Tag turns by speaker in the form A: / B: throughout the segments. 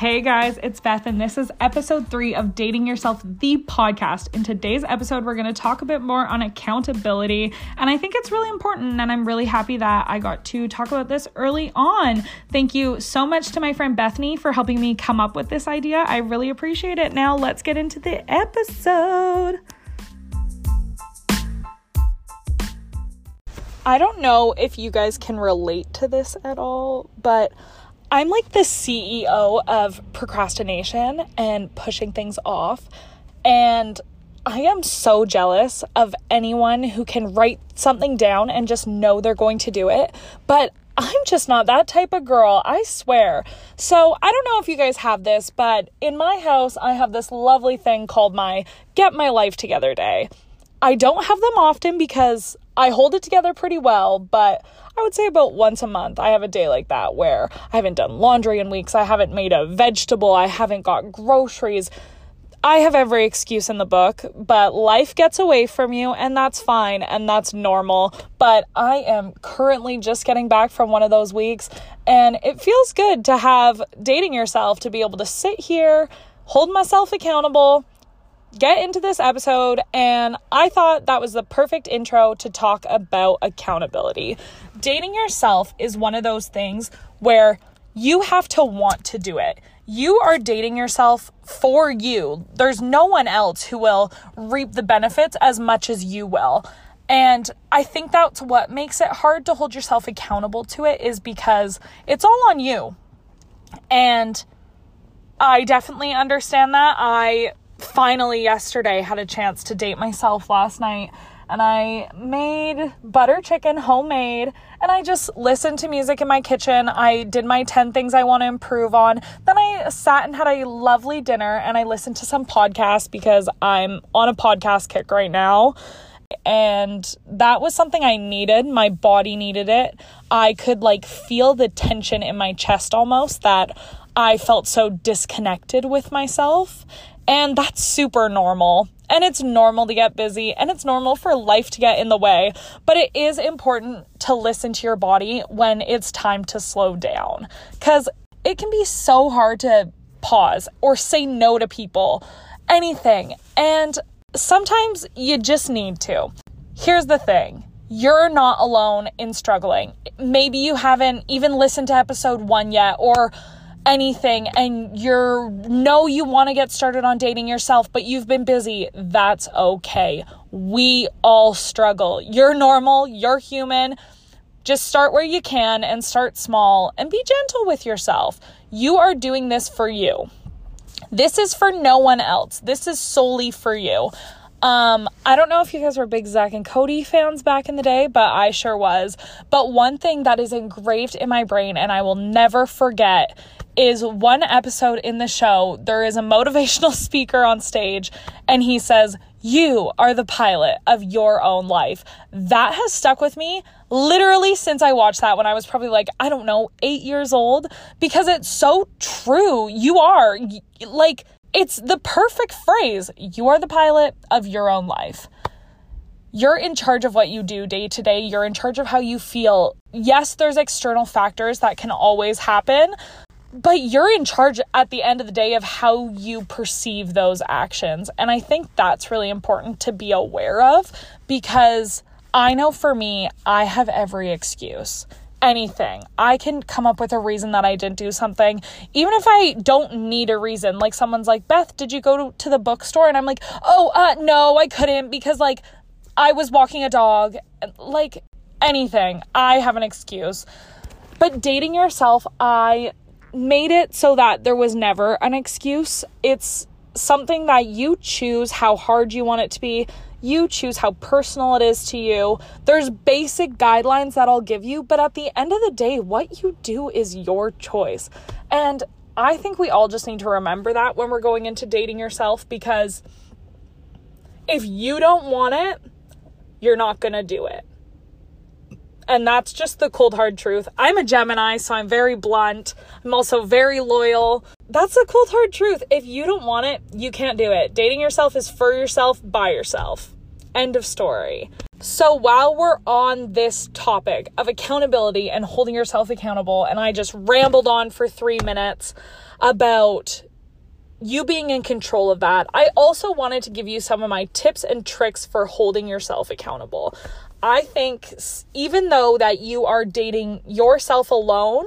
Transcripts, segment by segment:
A: Hey guys, it's Beth, and this is episode three of Dating Yourself, the podcast. In today's episode, we're going to talk a bit more on accountability, and I think it's really important, and I'm really happy that I got to talk about this early on. Thank you so much to my friend Bethany for helping me come up with this idea. I really appreciate it. Now, let's get into the episode. I don't know if you guys can relate to this at all, but I'm like the CEO of procrastination and pushing things off. And I am so jealous of anyone who can write something down and just know they're going to do it. But I'm just not that type of girl, I swear. So, I don't know if you guys have this, but in my house, I have this lovely thing called my Get My Life Together Day. I don't have them often because I hold it together pretty well, but I would say about once a month I have a day like that where I haven't done laundry in weeks, I haven't made a vegetable, I haven't got groceries. I have every excuse in the book, but life gets away from you, and that's fine and that's normal. But I am currently just getting back from one of those weeks, and it feels good to have dating yourself to be able to sit here, hold myself accountable, get into this episode, and I thought that was the perfect intro to talk about accountability. Dating yourself is one of those things where you have to want to do it. You are dating yourself for you. There's no one else who will reap the benefits as much as you will. And I think that's what makes it hard to hold yourself accountable to it is because it's all on you. And I definitely understand that. I finally yesterday had a chance to date myself last night and I made butter chicken homemade and I just listened to music in my kitchen. I did my 10 things I want to improve on. Then I sat and had a lovely dinner and I listened to some podcasts because I'm on a podcast kick right now. And that was something I needed. My body needed it. I could like feel the tension in my chest almost that I felt so disconnected with myself. And that's super normal. And it's normal to get busy and it's normal for life to get in the way. But it is important to listen to your body when it's time to slow down. Because it can be so hard to pause or say no to people, anything. And sometimes you just need to. Here's the thing you're not alone in struggling. Maybe you haven't even listened to episode one yet, or anything and you're know you want to get started on dating yourself but you've been busy that's okay. We all struggle. You're normal you're human. Just start where you can and start small and be gentle with yourself. You are doing this for you. This is for no one else. This is solely for you. Um, I don't know if you guys were big Zack and Cody fans back in the day, but I sure was. But one thing that is engraved in my brain and I will never forget is one episode in the show, there is a motivational speaker on stage, and he says, You are the pilot of your own life. That has stuck with me literally since I watched that when I was probably like, I don't know, eight years old, because it's so true. You are. Like, it's the perfect phrase. You are the pilot of your own life. You're in charge of what you do day to day. You're in charge of how you feel. Yes, there's external factors that can always happen, but you're in charge at the end of the day of how you perceive those actions. And I think that's really important to be aware of because I know for me, I have every excuse. Anything. I can come up with a reason that I didn't do something, even if I don't need a reason. Like someone's like, Beth, did you go to, the bookstore? And I'm like, oh, uh, no, I couldn't because like I was walking a dog. Like anything. I have an excuse. But dating yourself, I made it so that there was never an excuse. It's something that you choose how hard you want it to be. You choose how personal it is to you. There's basic guidelines that I'll give you, but at the end of the day, what you do is your choice. And I think we all just need to remember that when we're going into dating yourself because if you don't want it, you're not going to do it. And that's just the cold hard truth. I'm a Gemini, so I'm very blunt. I'm also very loyal. That's the cold hard truth. If you don't want it, you can't do it. Dating yourself is for yourself, by yourself. End of story. So, while we're on this topic of accountability and holding yourself accountable, and I just rambled on for three minutes about you being in control of that, I also wanted to give you some of my tips and tricks for holding yourself accountable. I think even though that you are dating yourself alone,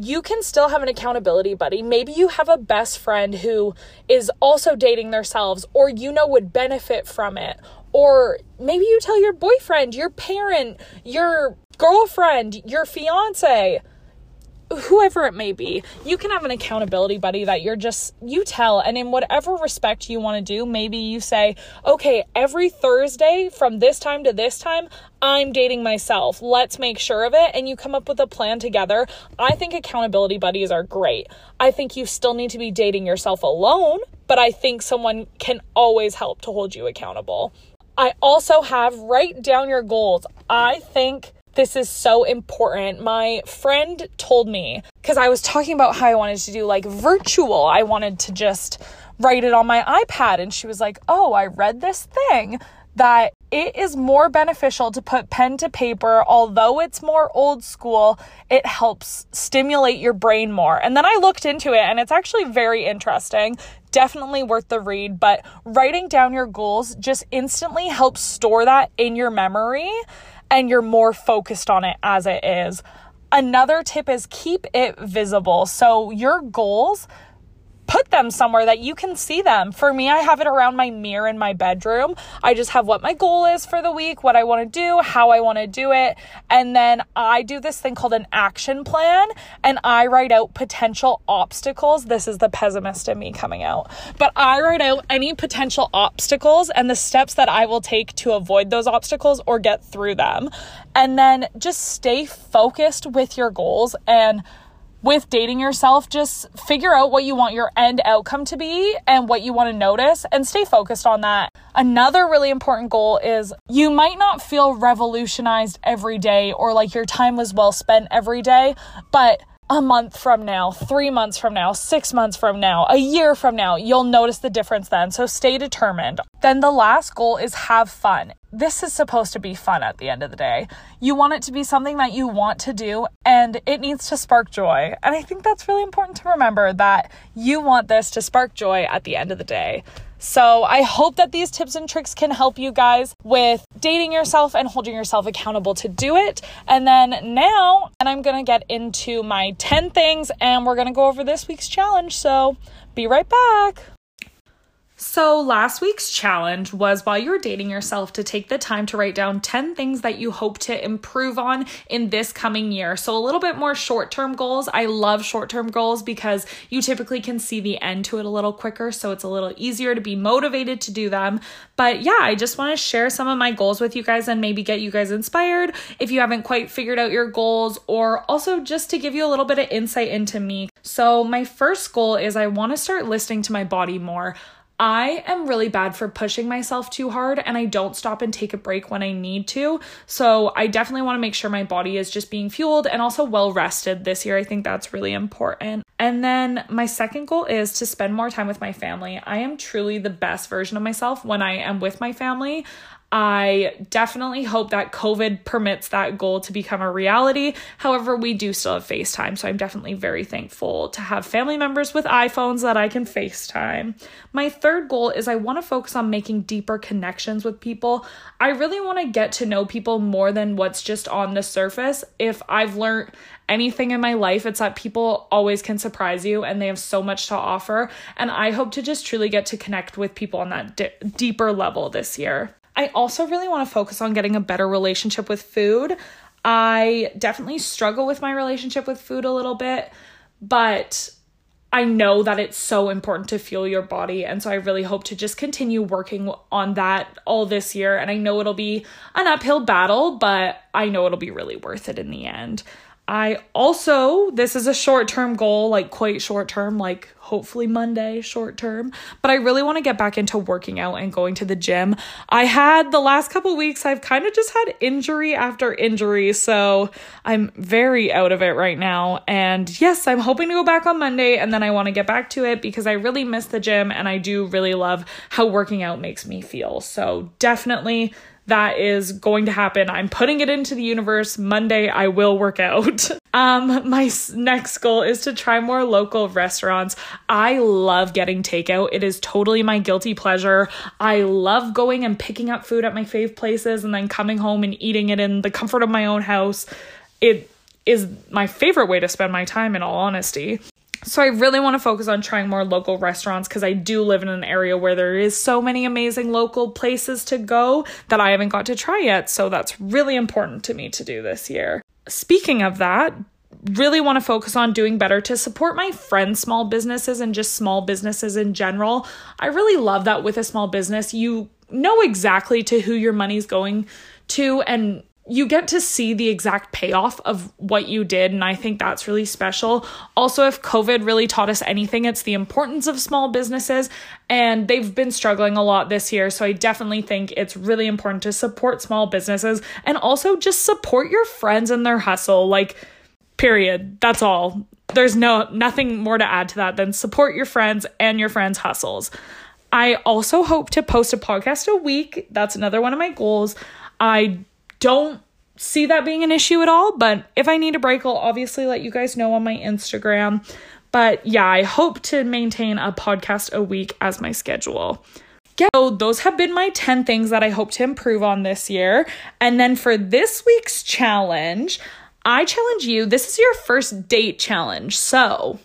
A: you can still have an accountability buddy. Maybe you have a best friend who is also dating themselves or you know would benefit from it or maybe you tell your boyfriend, your parent, your girlfriend, your fiance, whoever it may be, you can have an accountability buddy that you're just, you tell. And in whatever respect you want to do, maybe you say, okay, every Thursday from this time to this time, I'm dating myself. Let's make sure of it. And you come up with a plan together. I think accountability buddies are great. I think you still need to be dating yourself alone, but I think someone can always help to hold you accountable. I also have write down your goals. I think this is so important. My friend told me because I was talking about how I wanted to do like virtual, I wanted to just write it on my iPad. And she was like, Oh, I read this thing that it is more beneficial to put pen to paper, although it's more old school, it helps stimulate your brain more. And then I looked into it and it's actually very interesting definitely worth the read, but writing down your goals just instantly helps store that in your memory and you're more focused on it as it is. Another tip is keep it visible. So your goals put them somewhere that you can see them. For me, I have it around my mirror in my bedroom. I just have what my goal is for the week, what I want to do, how I want to do it. And then I do this thing called an action plan and I write out potential obstacles. This is the pessimist in me coming out. But I write out any potential obstacles and the steps that I will take to avoid those obstacles or get through them. And then just stay focused with your goals and with dating yourself, just figure out what you want your end outcome to be and what you want to notice and stay focused on that. Another really important goal is you might not feel revolutionized every day or like your time was well spent every day, but a month from now, three months from now, six months from now, a year from now, you'll notice the difference then. So stay determined. Then the last goal is have fun. This is supposed to be fun at the end of the day. You want it to be something that you want to do and it needs to spark joy. And I think that's really important to remember that you want this to spark joy at the end of the day. So I hope that these tips and tricks can help you guys with dating yourself and holding yourself accountable to do it. And then now, and I'm to get into my 10 things and we're to go over this week's challenge. So be right back. So, last week's challenge was while you're dating yourself to take the time to write down 10 things that you hope to improve on in this coming year. So, a little bit more short term goals. I love short term goals because you typically can see the end to it a little quicker. So, it's a little easier to be motivated to do them. But yeah, I just want to share some of my goals with you guys and maybe get you guys inspired if you haven't quite figured out your goals, or also just to give you a little bit of insight into me. So, my first goal is I want to start listening to my body more. I am really bad for pushing myself too hard and I don't stop and take a break when I need to. So I definitely want to make sure my body is just being fueled and also well rested this year. I think that's really important. And then my second goal is to spend more time with my family. I am truly the best version of myself when I am with my family. I definitely hope that COVID permits that goal to become a reality. However, we do still have FaceTime, so I'm definitely very thankful to have family members with iPhones that I can FaceTime. My third goal is I want to focus on making deeper connections with people. I really want to get to know people more than what's just on the surface. If I've learned anything in my life, it's that people always can surprise you and they have so much to offer. And I hope to just truly get to connect with people on that deeper level this year. I also really want to focus on getting a better relationship with food. I definitely struggle with my relationship with food a little bit, but I know that it's so important to fuel your body. And so I really hope to just continue working on that all this year. And I know it'll be an uphill battle, but I know it'll be really worth it in the end. I also, this is a short term goal, like quite short term, like hopefully Monday, short term, but I really want to get back into working out and going to the gym. I had the last couple weeks, I've kind of just had injury after injury, so I'm very out of it right now. And yes, I'm hoping to go back on Monday and then I want to get back to it because I really miss the gym and I do really love how working out makes me feel. So definitely that is going to happen. I'm putting it into the universe. Monday, I will work out. um, my next goal is to try more local restaurants. I love getting takeout. It is totally my guilty pleasure. I love going and picking up food at my fave places and then coming home and eating it in the comfort of my own house. It is my favorite way to spend my time, in all honesty. So I really want to focus on trying more local restaurants because I do live in an area where there is so many amazing local places to go that I haven't got to try yet. So that's really important to me to do this year. Speaking of that, really want to focus on doing better to support my friends' small businesses and just small businesses in general. I really love that with a small business, you know exactly to who your money's going to and you get to see the exact payoff of what you did. And I think that's really special. Also, if COVID really taught us anything, it's the importance of small businesses. And they've been struggling a lot this year. So I definitely think it's really important to support small businesses and also just support your friends and their hustle. Like, period. That's all. There's no nothing more to add to that than support your friends and your friends' hustles. I also hope to post a podcast a week. That's another one of my goals. I don't see that being an issue at all. But if I need a break, I'll obviously let you guys know on my Instagram. But yeah, I hope to maintain a podcast a week as my schedule. Yeah, so those have been my 10 things that I hope to improve on this year. And then for this week's challenge, I challenge you this is your first date challenge. So,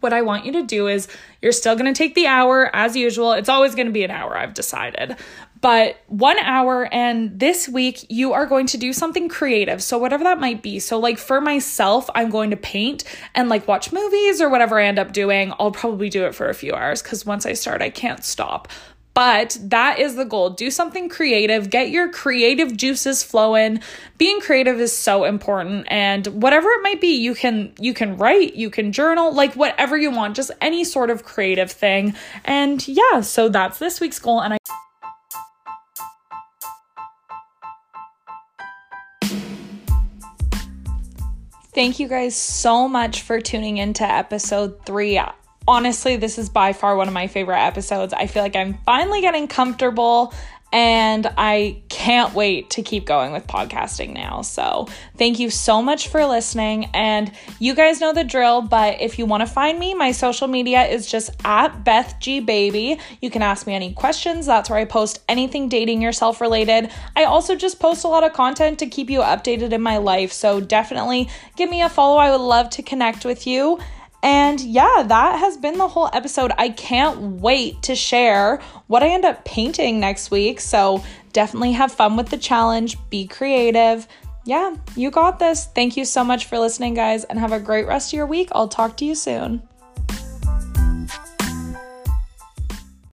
A: what I want you to do is you're still going to take the hour as usual. It's always going to be an hour, I've decided but one hour and this week you are going to do something creative. So whatever that might be. So like for myself i'm going to paint and like watch movies or whatever i end up doing. I'll probably do it for a few hours because once i start i can't stop. But that is the goal. Do something creative, get your creative juices flowing. Being creative is so important. And whatever it might be, you can you can write, you can journal, like whatever you want, just any sort of creative thing. And yeah, so that's this week's goal. And I Thank you guys so much for tuning into episode three. Honestly, this is by far one of my favorite episodes. I feel like I'm finally getting comfortable and I can't wait to keep going with podcasting now. So, thank you so much for listening. And you guys know the drill, but if you want to find me, my social media is just at Beth G Baby. You can ask me any questions. That's where I post anything dating yourself related. I also just post a lot of content to keep you updated in my life. So, definitely give me a follow. I would love to connect with you. And yeah, that has been the whole episode. I can't wait to share what I end up painting next week. So definitely have fun with the challenge, be creative. Yeah, you got this. Thank you so much for listening, guys, and have a great rest of your week. I'll talk to you soon.